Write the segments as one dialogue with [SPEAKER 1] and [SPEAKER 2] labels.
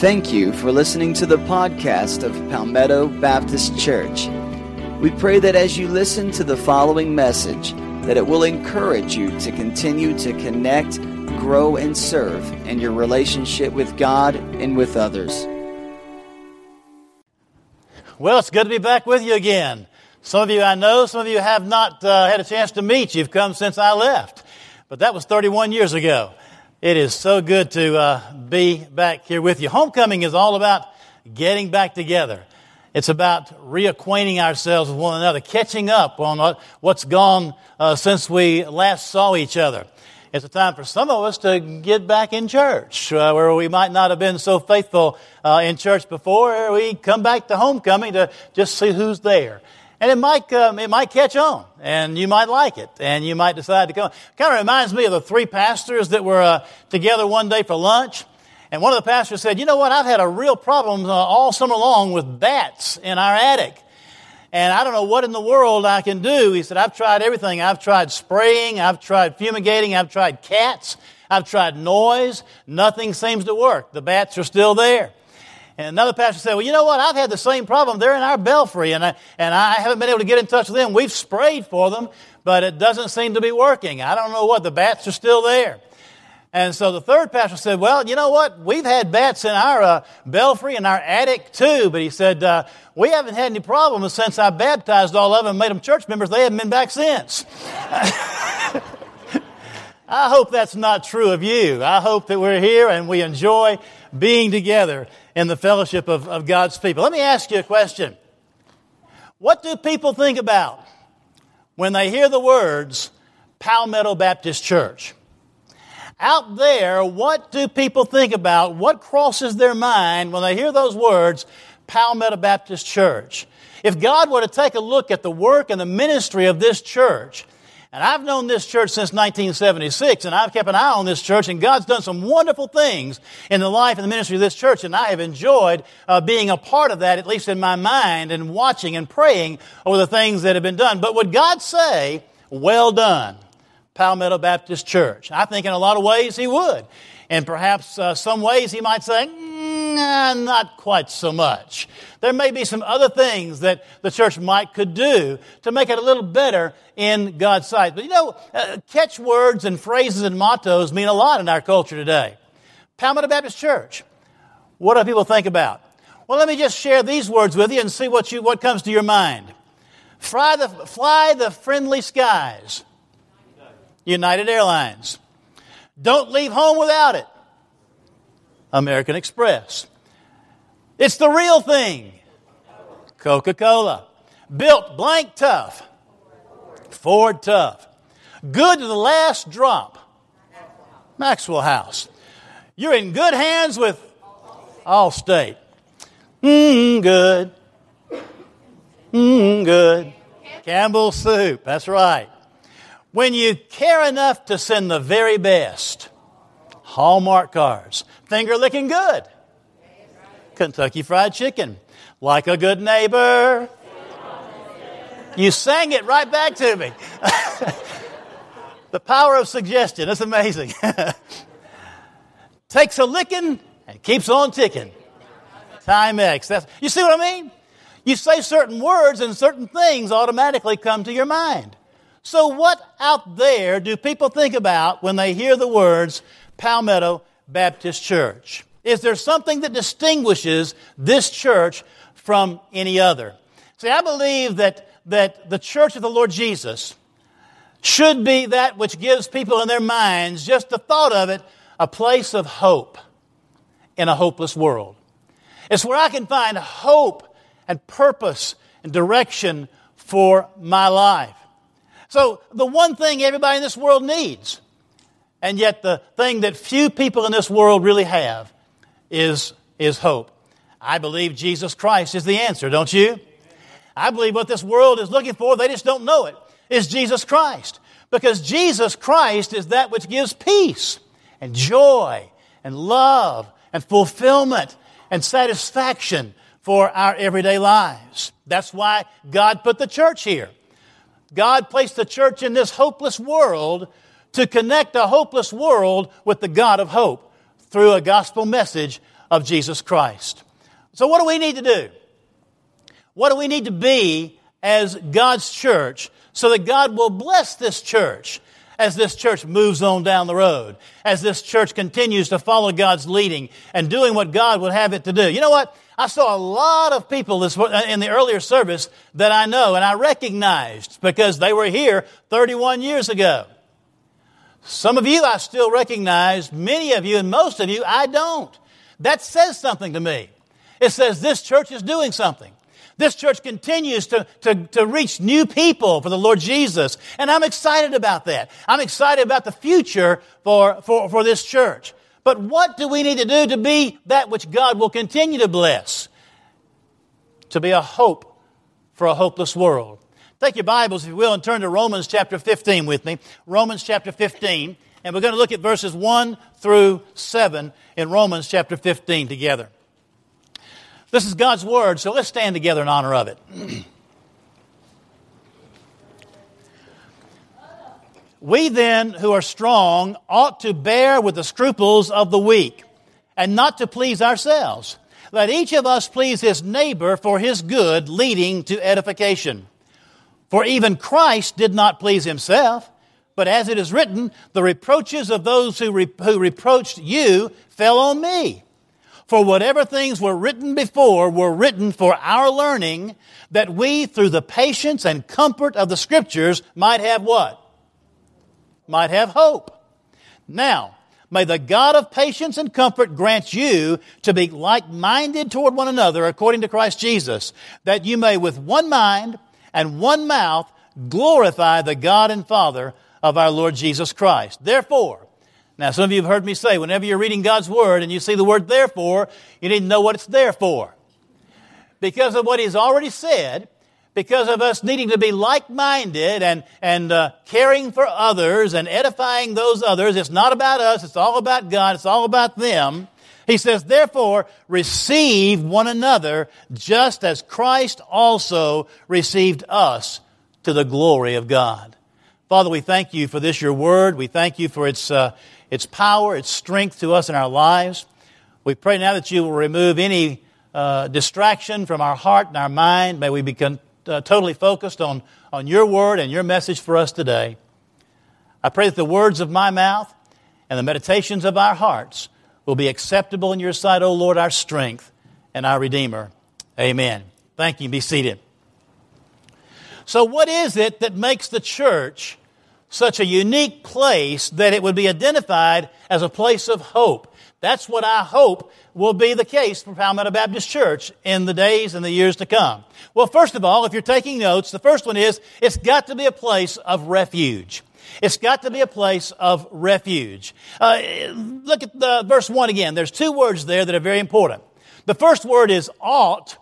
[SPEAKER 1] Thank you for listening to the podcast of Palmetto Baptist Church. We pray that as you listen to the following message, that it will encourage you to continue to connect, grow, and serve in your relationship with God and with others.
[SPEAKER 2] Well, it's good to be back with you again. Some of you I know, some of you have not uh, had a chance to meet. You've come since I left. But that was 31 years ago. It is so good to uh, be back here with you. Homecoming is all about getting back together. It's about reacquainting ourselves with one another, catching up on what, what's gone uh, since we last saw each other. It's a time for some of us to get back in church, uh, where we might not have been so faithful uh, in church before. We come back to homecoming to just see who's there. And it might, um, it might catch on, and you might like it, and you might decide to come. Kind of reminds me of the three pastors that were uh, together one day for lunch. And one of the pastors said, You know what? I've had a real problem uh, all summer long with bats in our attic and I don't know what in the world I can do. He said, I've tried everything. I've tried spraying, I've tried fumigating, I've tried cats, I've tried noise. Nothing seems to work. The bats are still there. And another pastor said, Well, you know what? I've had the same problem. They're in our belfry, and I, and I haven't been able to get in touch with them. We've sprayed for them, but it doesn't seem to be working. I don't know what. The bats are still there. And so the third pastor said, Well, you know what? We've had bats in our uh, belfry and our attic too. But he said, uh, We haven't had any problems since I baptized all of them and made them church members. They haven't been back since. I hope that's not true of you. I hope that we're here and we enjoy being together in the fellowship of, of God's people. Let me ask you a question. What do people think about when they hear the words Palmetto Baptist Church? Out there, what do people think about? What crosses their mind when they hear those words, Palmetto Baptist Church? If God were to take a look at the work and the ministry of this church, and I've known this church since 1976, and I've kept an eye on this church, and God's done some wonderful things in the life and the ministry of this church, and I have enjoyed uh, being a part of that, at least in my mind, and watching and praying over the things that have been done. But would God say, Well done? Palmetto Baptist Church? I think in a lot of ways he would. And perhaps uh, some ways he might say, nah, not quite so much. There may be some other things that the church might could do to make it a little better in God's sight. But you know, uh, catchwords and phrases and mottos mean a lot in our culture today. Palmetto Baptist Church. What do people think about? Well, let me just share these words with you and see what, you, what comes to your mind. Fly the, fly the friendly skies. United Airlines. Don't leave home without it. American Express. It's the real thing. Coca Cola. Built blank tough. Ford tough. Good to the last drop. Maxwell House. You're in good hands with Allstate. Mmm, good. Mmm, good. Campbell's soup. That's right. When you care enough to send the very best, Hallmark cards, finger licking good, Kentucky Fried Chicken, like a good neighbor. You sang it right back to me. the power of suggestion, that's amazing. Takes a licking and keeps on ticking. Timex. That's, you see what I mean? You say certain words and certain things automatically come to your mind. So, what out there do people think about when they hear the words Palmetto Baptist Church? Is there something that distinguishes this church from any other? See, I believe that, that the church of the Lord Jesus should be that which gives people in their minds, just the thought of it, a place of hope in a hopeless world. It's where I can find hope and purpose and direction for my life. So, the one thing everybody in this world needs, and yet the thing that few people in this world really have, is, is hope. I believe Jesus Christ is the answer, don't you? I believe what this world is looking for, they just don't know it, is Jesus Christ. Because Jesus Christ is that which gives peace and joy and love and fulfillment and satisfaction for our everyday lives. That's why God put the church here. God placed the church in this hopeless world to connect a hopeless world with the God of hope through a gospel message of Jesus Christ. So, what do we need to do? What do we need to be as God's church so that God will bless this church as this church moves on down the road, as this church continues to follow God's leading and doing what God would have it to do. You know what? I saw a lot of people this, in the earlier service that I know and I recognized because they were here 31 years ago. Some of you I still recognize, many of you and most of you I don't. That says something to me. It says this church is doing something. This church continues to, to, to reach new people for the Lord Jesus. And I'm excited about that. I'm excited about the future for, for, for this church. But what do we need to do to be that which God will continue to bless? To be a hope for a hopeless world. Take your Bibles, if you will, and turn to Romans chapter 15 with me. Romans chapter 15. And we're going to look at verses 1 through 7 in Romans chapter 15 together. This is God's Word, so let's stand together in honor of it. we then, who are strong, ought to bear with the scruples of the weak, and not to please ourselves. Let each of us please his neighbor for his good, leading to edification. For even Christ did not please himself, but as it is written, the reproaches of those who, re- who reproached you fell on me. For whatever things were written before were written for our learning, that we, through the patience and comfort of the Scriptures, might have what? Might have hope. Now, may the God of patience and comfort grant you to be like-minded toward one another according to Christ Jesus, that you may with one mind and one mouth glorify the God and Father of our Lord Jesus Christ. Therefore, now, some of you have heard me say, whenever you're reading God's Word and you see the word therefore, you need to know what it's there for. Because of what He's already said, because of us needing to be like-minded and, and uh, caring for others and edifying those others, it's not about us, it's all about God, it's all about them. He says, therefore, receive one another just as Christ also received us to the glory of God. Father, we thank you for this, your word. We thank you for its, uh, its power, its strength to us in our lives. We pray now that you will remove any uh, distraction from our heart and our mind. May we be con- uh, totally focused on, on your word and your message for us today. I pray that the words of my mouth and the meditations of our hearts will be acceptable in your sight, O Lord, our strength and our Redeemer. Amen. Thank you. Be seated. So, what is it that makes the church such a unique place that it would be identified as a place of hope. That's what I hope will be the case for Palmetto Baptist Church in the days and the years to come. Well, first of all, if you're taking notes, the first one is it's got to be a place of refuge. It's got to be a place of refuge. Uh, look at the verse 1 again. There's two words there that are very important. The first word is ought,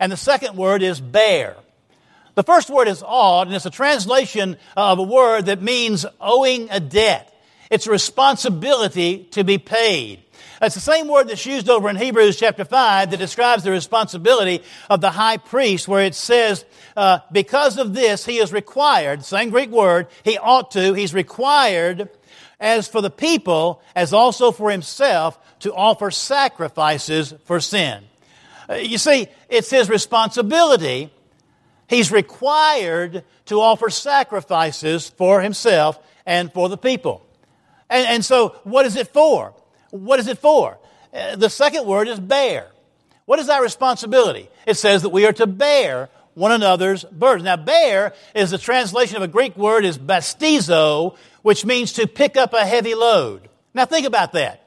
[SPEAKER 2] and the second word is bear. The first word is ought, and it's a translation of a word that means owing a debt. It's a responsibility to be paid. It's the same word that's used over in Hebrews chapter 5 that describes the responsibility of the high priest, where it says, uh, because of this, he is required, same Greek word, he ought to, he's required, as for the people, as also for himself, to offer sacrifices for sin. Uh, you see, it's his responsibility He's required to offer sacrifices for himself and for the people. And, and so, what is it for? What is it for? Uh, the second word is bear. What is our responsibility? It says that we are to bear one another's burdens. Now, bear is the translation of a Greek word is bastazo, which means to pick up a heavy load. Now, think about that.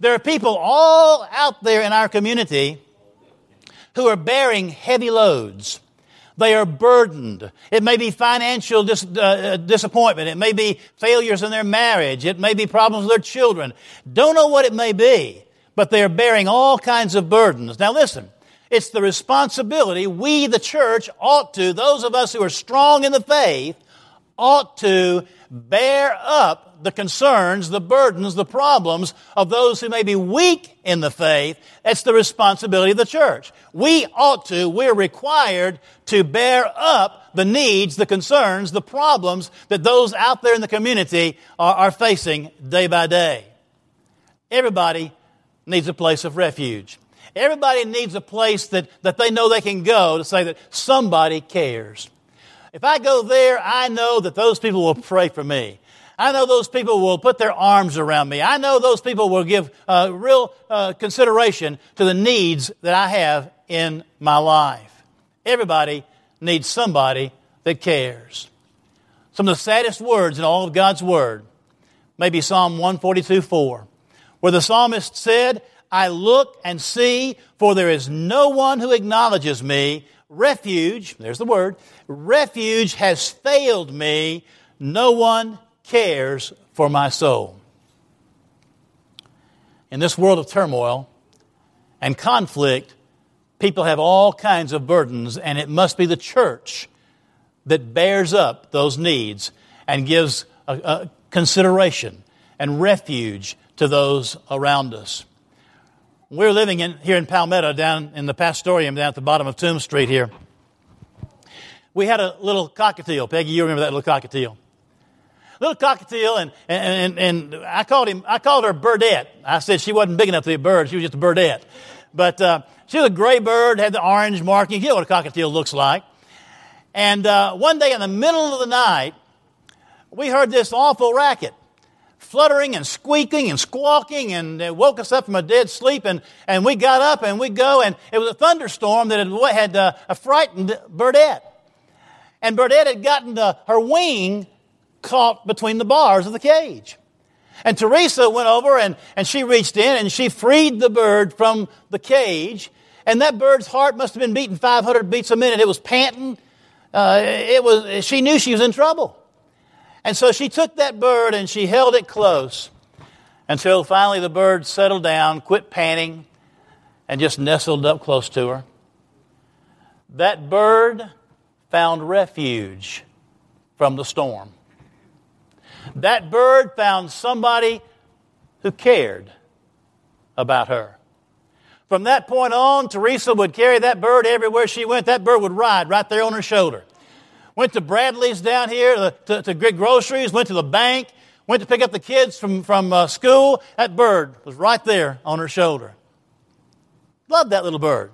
[SPEAKER 2] There are people all out there in our community who are bearing heavy loads. They are burdened. It may be financial dis- uh, uh, disappointment. It may be failures in their marriage. It may be problems with their children. Don't know what it may be, but they are bearing all kinds of burdens. Now listen, it's the responsibility we, the church, ought to, those of us who are strong in the faith, ought to bear up the concerns, the burdens, the problems of those who may be weak in the faith. That's the responsibility of the church. We ought to, we're required to bear up the needs, the concerns, the problems that those out there in the community are, are facing day by day. Everybody needs a place of refuge. Everybody needs a place that, that they know they can go to say that somebody cares. If I go there, I know that those people will pray for me. I know those people will put their arms around me. I know those people will give uh, real uh, consideration to the needs that I have in my life. Everybody needs somebody that cares. Some of the saddest words in all of God's Word may be Psalm 142 4, where the psalmist said, I look and see, for there is no one who acknowledges me. Refuge, there's the word, refuge has failed me. No one cares for my soul. In this world of turmoil and conflict, people have all kinds of burdens, and it must be the church that bears up those needs and gives a, a consideration and refuge to those around us. We're living in, here in Palmetto, down in the Pastorium, down at the bottom of Tomb Street here. We had a little cockatiel. Peggy, you remember that little cockatiel? Little cockatiel, and, and, and, I called him, I called her Birdette. I said she wasn't big enough to be a bird, she was just a birdette. But uh, she was a gray bird, had the orange marking. You know what a cockatiel looks like. And uh, one day in the middle of the night, we heard this awful racket fluttering and squeaking and squawking and it woke us up from a dead sleep and, and we got up and we go and it was a thunderstorm that had, had uh, frightened Birdette. And Birdette had gotten her wing caught between the bars of the cage. And Teresa went over and, and she reached in and she freed the bird from the cage. And that bird's heart must have been beating 500 beats a minute. It was panting. Uh, it was, she knew she was in trouble. And so she took that bird and she held it close until finally the bird settled down, quit panting, and just nestled up close to her. That bird found refuge from the storm. That bird found somebody who cared about her. From that point on, Teresa would carry that bird everywhere she went. That bird would ride right there on her shoulder. Went to Bradley's down here to, to, get groceries, went to the bank, went to pick up the kids from, from uh, school. That bird was right there on her shoulder. Love that little bird.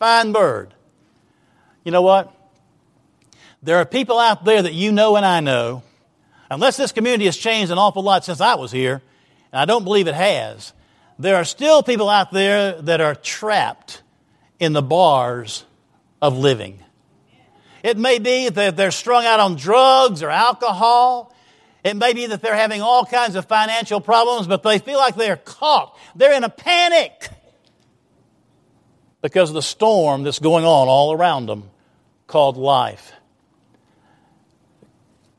[SPEAKER 2] Fine bird. You know what? There are people out there that you know and I know, unless this community has changed an awful lot since I was here, and I don't believe it has, there are still people out there that are trapped in the bars of living. It may be that they're strung out on drugs or alcohol. It may be that they're having all kinds of financial problems, but they feel like they're caught. They're in a panic because of the storm that's going on all around them called life.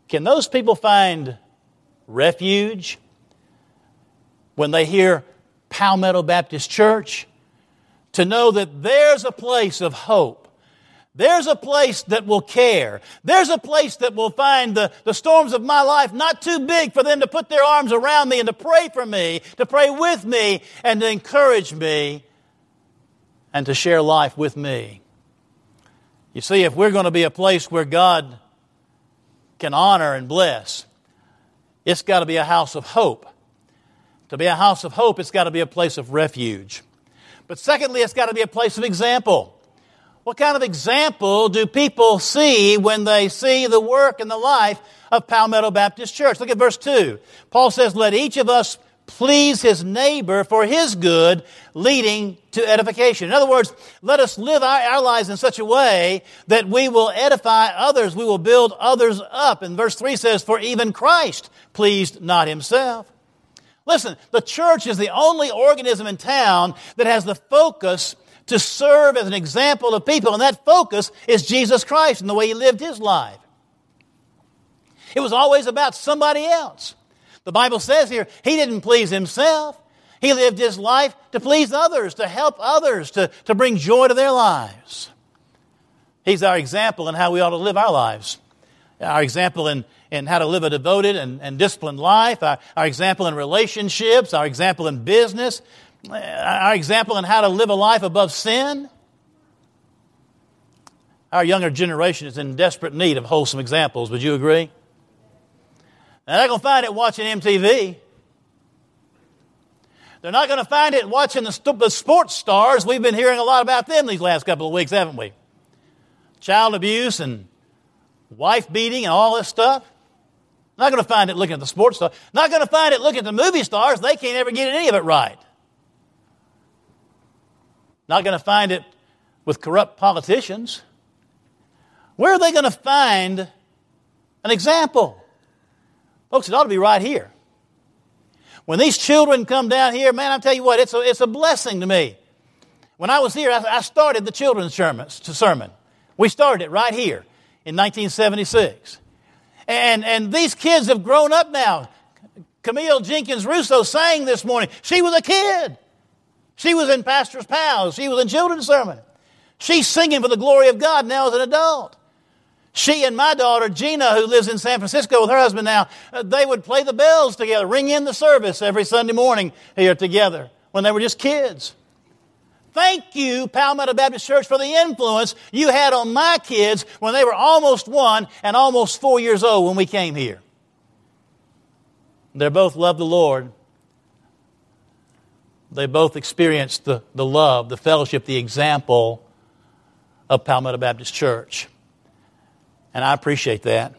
[SPEAKER 2] Can those people find refuge when they hear Palmetto Baptist Church? To know that there's a place of hope there's a place that will care. There's a place that will find the, the storms of my life not too big for them to put their arms around me and to pray for me, to pray with me, and to encourage me, and to share life with me. You see, if we're going to be a place where God can honor and bless, it's got to be a house of hope. To be a house of hope, it's got to be a place of refuge. But secondly, it's got to be a place of example. What kind of example do people see when they see the work and the life of Palmetto Baptist Church? Look at verse 2. Paul says, Let each of us please his neighbor for his good, leading to edification. In other words, let us live our, our, lives in such a way that we will edify others, we will build others up. And verse 3 says, For even Christ pleased not himself. Listen, the church is the only organism in town that has the focus to serve as an example of people, and that focus is Jesus Christ and the way he lived his life. It was always about somebody else. The Bible says here, he didn't please himself. He lived his life to please others, to help others, to, to bring joy to their lives. He's our example in how we ought to live our lives. Our example in, in how to live a devoted and, and disciplined life, our, our example in relationships, our example in business, our example in how to live a life above sin. Our younger generation is in desperate need of wholesome examples. Would you agree? They're not going to find it watching MTV. They're not going to find it watching the sports stars. We've been hearing a lot about them these last couple of weeks, haven't we? Child abuse and wife beating and all this stuff. Not going to find it looking at the sports stars. Not going to find it looking at the movie stars. They can't ever get any of it right. Not going to find it with corrupt politicians. Where are they going to find an example? Folks, it ought to be right here. When these children come down here, man, I'll tell you what, it's a, it's a blessing to me. When I was here, I, I started the children's sermon. We started it right here in 1976. And, and these kids have grown up now. Camille Jenkins Russo sang this morning. She was a kid. She was in Pastor's Pals. She was in children's sermon. She's singing for the glory of God now as an adult. She and my daughter, Gina, who lives in San Francisco with her husband now, uh, they would play the bells together, ring in the service every Sunday morning here together when they were just kids. Thank you, Palmetto Baptist Church, for the influence you had on my kids when they were almost one and almost four years old when we came here. They both love the Lord. They both experienced the, the love, the fellowship, the example of Palmetto Baptist Church. And I appreciate that.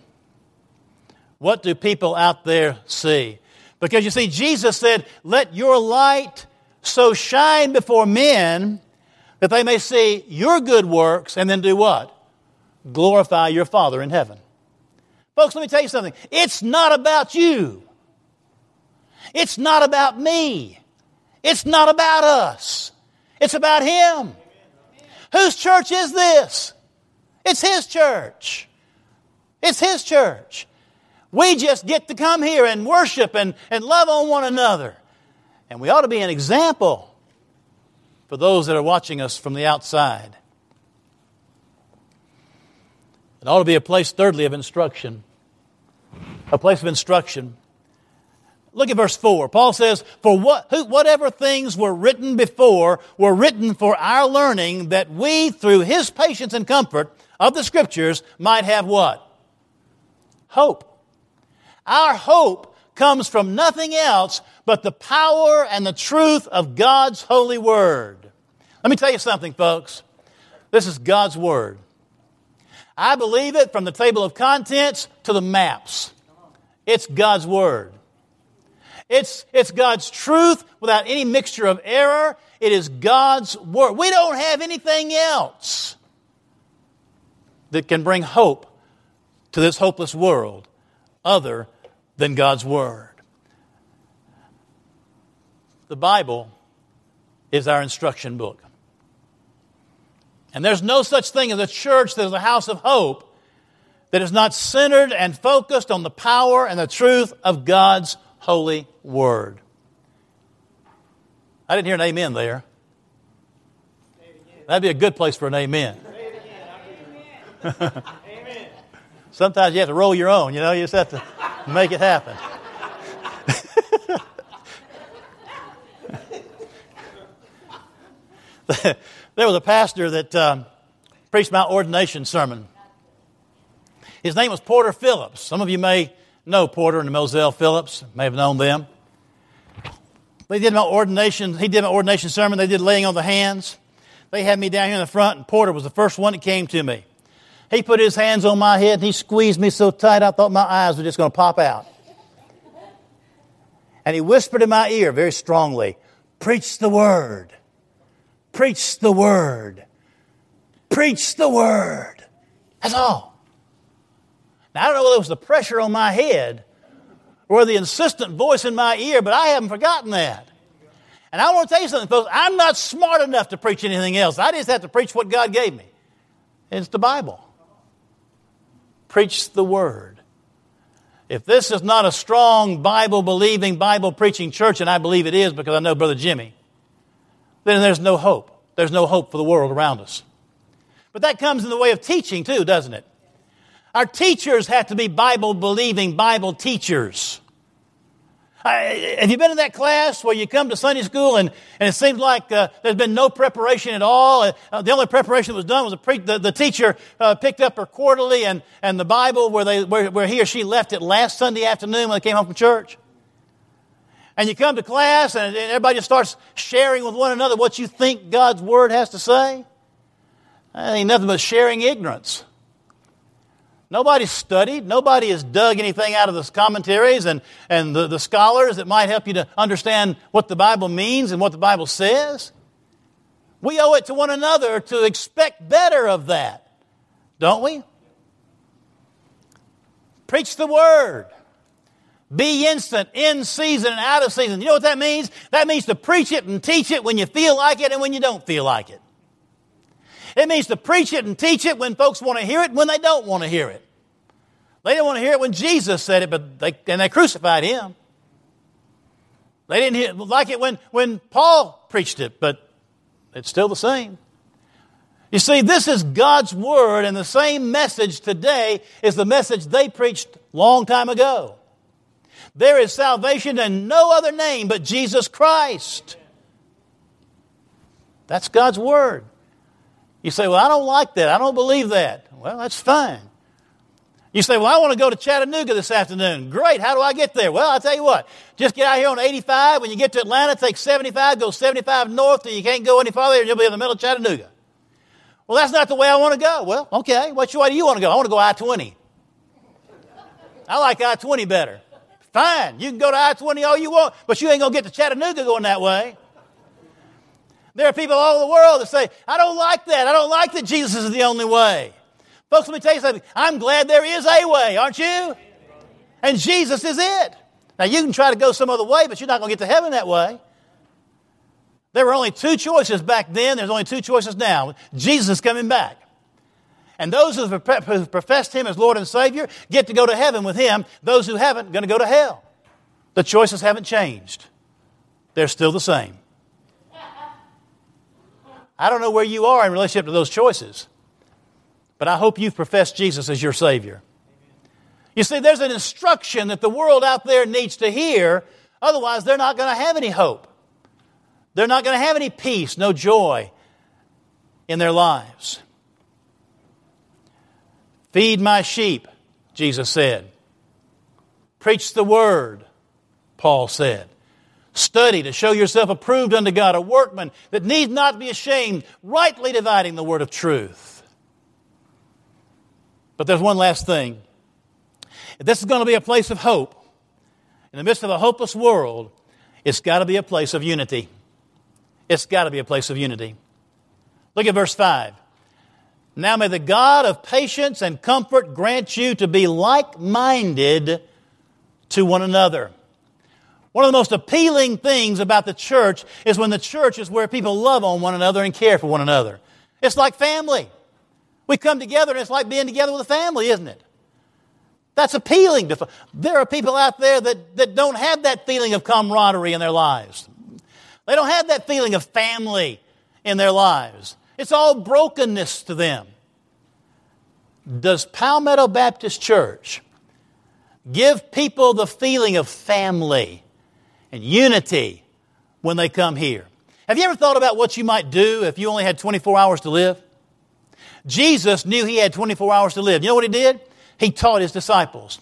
[SPEAKER 2] What do people out there see? Because you see, Jesus said, Let your light so shine before men that they may see your good works and then do what? Glorify your Father in heaven. Folks, let me tell you something. It's not about you. It's not about me. It's not about us. It's about Him. Whose church is this? It's His church. It's His church. We just get to come here and worship and, and love on one another. And we ought to be an example for those that are watching us from the outside. It ought to be a place, thirdly, of instruction. A place of instruction. Look at verse 4. Paul says, For what, who, whatever things were written before were written for our learning, that we, through his patience and comfort of the Scriptures, might have what? Hope. Our hope comes from nothing else but the power and the truth of God's holy word. Let me tell you something, folks. This is God's word. I believe it from the table of contents to the maps. It's God's word. It's, it's God's truth without any mixture of error. It is God's word. We don't have anything else that can bring hope to this hopeless world other than God's Word. The Bible is our instruction book. And there's no such thing as a church that is a house of hope that is not centered and focused on the power and the truth of God's holy Word. I didn't hear an amen there. That'd be a good place for an amen. Sometimes you have to roll your own, you know, you just have to make it happen. there was a pastor that um, preached my ordination sermon. His name was Porter Phillips. Some of you may know Porter and Moselle Phillips, may have known them. They did my ordination, he did my ordination sermon, they did laying on the hands. They had me down here in the front, and Porter was the first one that came to me. He put his hands on my head and he squeezed me so tight I thought my eyes were just going to pop out. And he whispered in my ear very strongly, Preach the word. Preach the word. Preach the word. That's all. Now, I don't know whether it was the pressure on my head or the insistent voice in my ear, but I haven't forgotten that. And I want to tell you something, folks. I'm not smart enough to preach anything else. I just have to preach what God gave me. It's the Bible preach the word. If this is not a strong Bible believing, Bible preaching church, and I believe it is because I know Brother Jimmy, then there's no hope. There's no hope for the world around us. But that comes in the way of teaching too, doesn't it? Our teachers have to be Bible believing Bible teachers. Have you been in that class where you come to Sunday school and, and it seems like uh, there's been no preparation at all? Uh, the only preparation that was done was pre- the, the, teacher uh, picked up her quarterly and, and the Bible where, they, where, where he or she left it last Sunday afternoon when they came home from church. and you come to class and everybody just starts sharing with one another what you think God's Word has to say, that ain't nothing but sharing ignorance. Nobody's studied. Nobody has dug anything out of the commentaries and, and the, the scholars that might help you to understand what the Bible means and what the Bible says. We owe it to one another to expect better of that, don't we? Preach the Word. Be instant, in season and out of season. You know what that means? That means to preach it and teach it when you feel like it and when you don't feel like it. It means to preach it and teach it when folks want to hear it when they don't want to hear it. They didn't want to hear it when Jesus said it, but they, and they crucified him. They didn't hear, like it when, when Paul preached it, but it's still the same. You see, this is God's Word, and the same message today is the message they preached long time ago. There is salvation in no other name but Jesus Christ. That's God's Word. You say, Well, I don't like that. I don't believe that. Well, that's fine. You say, Well, I want to go to Chattanooga this afternoon. Great. How do I get there? Well, I'll tell you what. Just get out here on 85. When you get to Atlanta, take 75, go 75 north, and you can't go any farther, and you'll be in the middle of Chattanooga. Well, that's not the way I want to go. Well, okay. Which way do you want to go? I want to go I 20. I like I 20 better. Fine. You can go to I 20 all you want, but you ain't going to get to Chattanooga going that way. There are people all over the world that say, I don't like that. I don't like that Jesus is the only way. Folks, let me tell you something. I'm glad there is a way, aren't you? And Jesus is it. Now, you can try to go some other way, but you're not going to get to heaven that way. There were only two choices back then. There's only two choices now. Jesus is coming back. And those who have professed Him as Lord and Savior get to go to heaven with Him. Those who haven't, going to go to hell. The choices haven't changed. They're still the same. I don't know where you are in relationship to those choices. But I hope you've professed Jesus as your Savior. You see, there's an instruction that the world out there needs to hear, otherwise, they're not going to have any hope. They're not going to have any peace, no joy in their lives. Feed my sheep, Jesus said. Preach the word, Paul said. Study to show yourself approved unto God, a workman that need not be ashamed, rightly dividing the word of truth. But there's one last thing. If this is going to be a place of hope, in the midst of a hopeless world, it's got to be a place of unity. It's got to be a place of unity. Look at verse 5. Now may the God of patience and comfort grant you to be like minded to one another. One of the most appealing things about the church is when the church is where people love on one another and care for one another. It's like family. We come together and it's like being together with a family, isn't it? That's appealing to. There are people out there that, that don't have that feeling of camaraderie in their lives. They don't have that feeling of family in their lives. It's all brokenness to them. Does Palmetto Baptist Church give people the feeling of family and unity when they come here? Have you ever thought about what you might do if you only had 24 hours to live? Jesus knew he had 24 hours to live. You know what he did? He taught his disciples.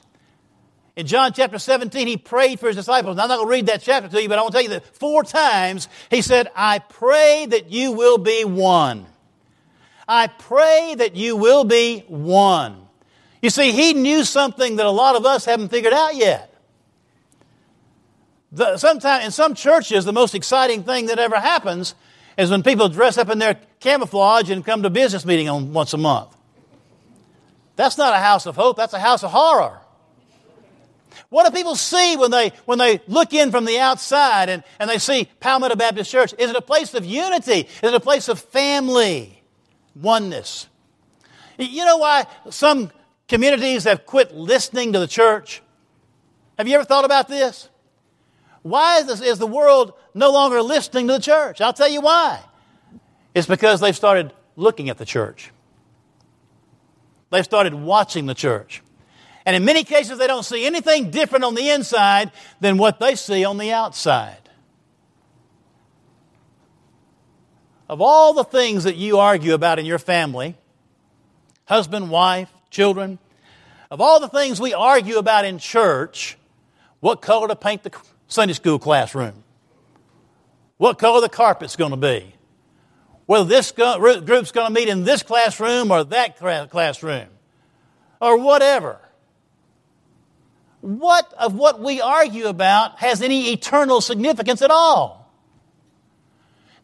[SPEAKER 2] In John chapter 17, he prayed for his disciples. Now, I'm not going to read that chapter to you, but I want to tell you that four times he said, I pray that you will be one. I pray that you will be one. You see, he knew something that a lot of us haven't figured out yet. The, sometime, in some churches, the most exciting thing that ever happens is when people dress up in their camouflage and come to business meeting on once a month. That's not a house of hope, that's a house of horror. What do people see when they, when they look in from the outside and, and they see Palmetto Baptist Church? Is it a place of unity? Is it a place of family? Oneness. You know why some communities have quit listening to the church? Have you ever thought about this? Why is, this, is the world no longer listening to the church? I'll tell you why. It's because they've started looking at the church. They've started watching the church. And in many cases, they don't see anything different on the inside than what they see on the outside. Of all the things that you argue about in your family, husband, wife, children, of all the things we argue about in church, what color to paint the Sunday school classroom? What color the carpet's going to be? Whether this group's going to meet in this classroom or that classroom or whatever. What of what we argue about has any eternal significance at all?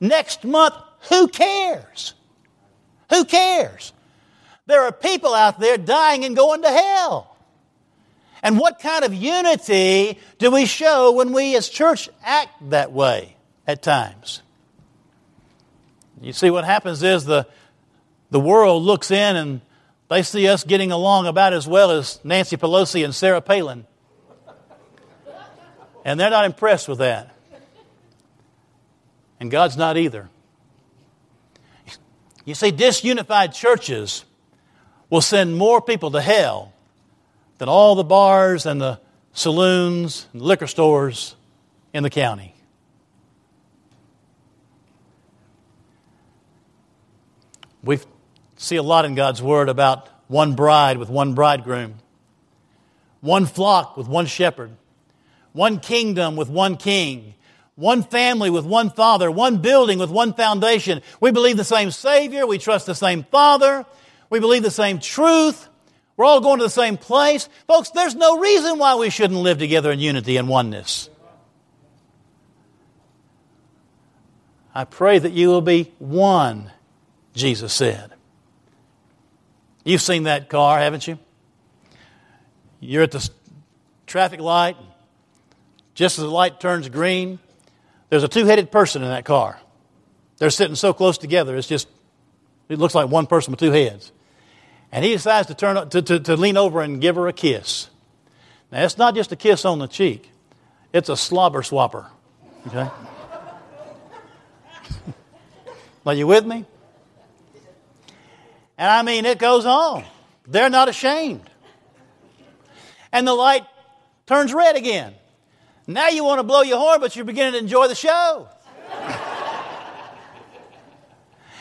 [SPEAKER 2] Next month, who cares? Who cares? There are people out there dying and going to hell. And what kind of unity do we show when we as church act that way at times? You see, what happens is the, the world looks in and they see us getting along about as well as Nancy Pelosi and Sarah Palin. And they're not impressed with that. And God's not either. You see, disunified churches will send more people to hell than all the bars and the saloons and liquor stores in the county. We see a lot in God's Word about one bride with one bridegroom, one flock with one shepherd, one kingdom with one king, one family with one father, one building with one foundation. We believe the same Savior, we trust the same Father, we believe the same truth. We're all going to the same place. Folks, there's no reason why we shouldn't live together in unity and oneness. I pray that you will be one, Jesus said. You've seen that car, haven't you? You're at the traffic light. Just as the light turns green, there's a two headed person in that car. They're sitting so close together, it's just, it looks like one person with two heads. And he decides to, turn, to, to, to lean over and give her a kiss. Now, it's not just a kiss on the cheek, it's a slobber swapper. Okay? Are you with me? And I mean, it goes on. They're not ashamed. And the light turns red again. Now you want to blow your horn, but you're beginning to enjoy the show.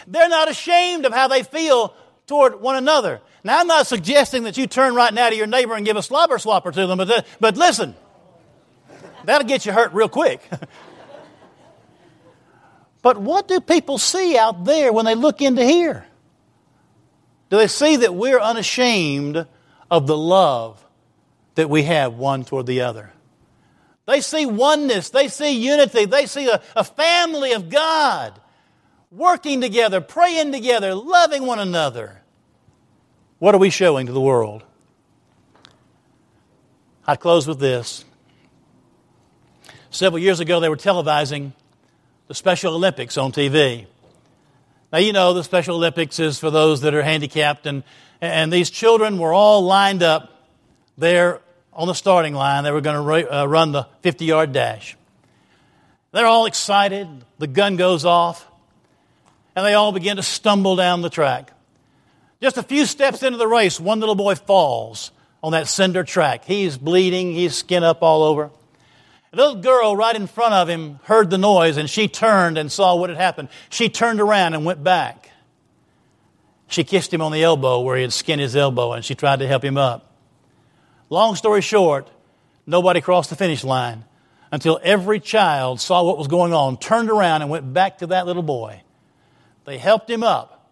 [SPEAKER 2] They're not ashamed of how they feel toward one another. Now, I'm not suggesting that you turn right now to your neighbor and give a slobber swapper to them, but, uh, but listen, that'll get you hurt real quick. but what do people see out there when they look into here? Do they see that we're unashamed of the love that we have one toward the other? They see oneness, they see unity, they see a, a family of God working together, praying together, loving one another. What are we showing to the world? I close with this. Several years ago, they were televising the Special Olympics on TV. Now, you know, the Special Olympics is for those that are handicapped, and, and these children were all lined up there on the starting line. They were going to uh, run the 50 yard dash. They're all excited. The gun goes off, and they all begin to stumble down the track. Just a few steps into the race, one little boy falls on that cinder track. He's bleeding, he's skin up all over. A little girl right in front of him heard the noise and she turned and saw what had happened. She turned around and went back. She kissed him on the elbow where he had skinned his elbow and she tried to help him up. Long story short, nobody crossed the finish line until every child saw what was going on, turned around, and went back to that little boy. They helped him up,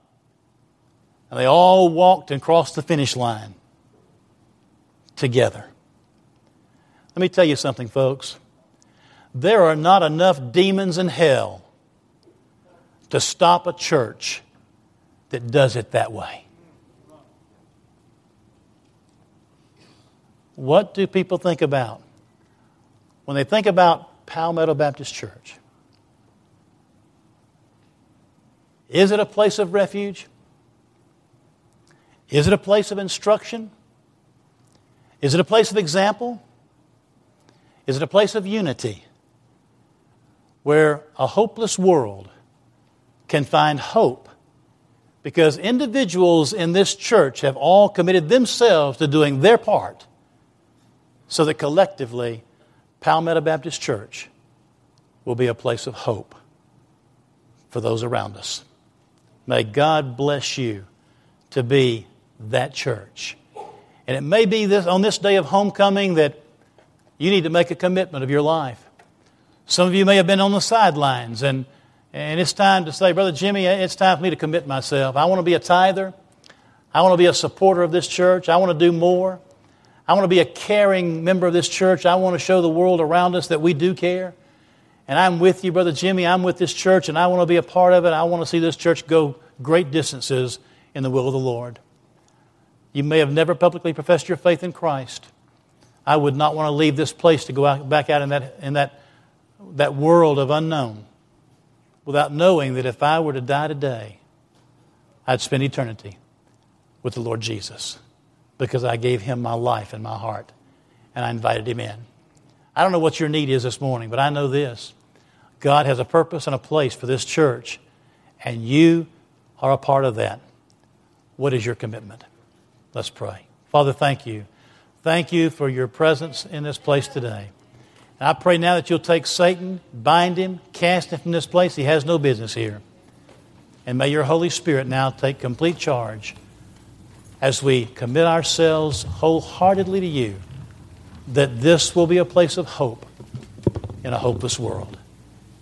[SPEAKER 2] and they all walked and crossed the finish line together. Let me tell you something, folks. There are not enough demons in hell to stop a church that does it that way. What do people think about when they think about Palmetto Baptist Church? Is it a place of refuge? Is it a place of instruction? Is it a place of example? Is it a place of unity where a hopeless world can find hope because individuals in this church have all committed themselves to doing their part so that collectively, Palmetto Baptist Church will be a place of hope for those around us. May God bless you to be that church. And it may be this, on this day of homecoming that you need to make a commitment of your life. Some of you may have been on the sidelines, and, and it's time to say, Brother Jimmy, it's time for me to commit myself. I want to be a tither. I want to be a supporter of this church. I want to do more. I want to be a caring member of this church. I want to show the world around us that we do care. And I'm with you, Brother Jimmy. I'm with this church, and I want to be a part of it. I want to see this church go great distances in the will of the Lord. You may have never publicly professed your faith in Christ. I would not want to leave this place to go out, back out in, that, in that, that world of unknown without knowing that if I were to die today, I'd spend eternity with the Lord Jesus because I gave him my life and my heart and I invited him in. I don't know what your need is this morning, but I know this God has a purpose and a place for this church, and you are a part of that. What is your commitment? Let's pray. Father, thank you. Thank you for your presence in this place today. And I pray now that you'll take Satan, bind him, cast him from this place. He has no business here. And may your Holy Spirit now take complete charge as we commit ourselves wholeheartedly to you, that this will be a place of hope in a hopeless world.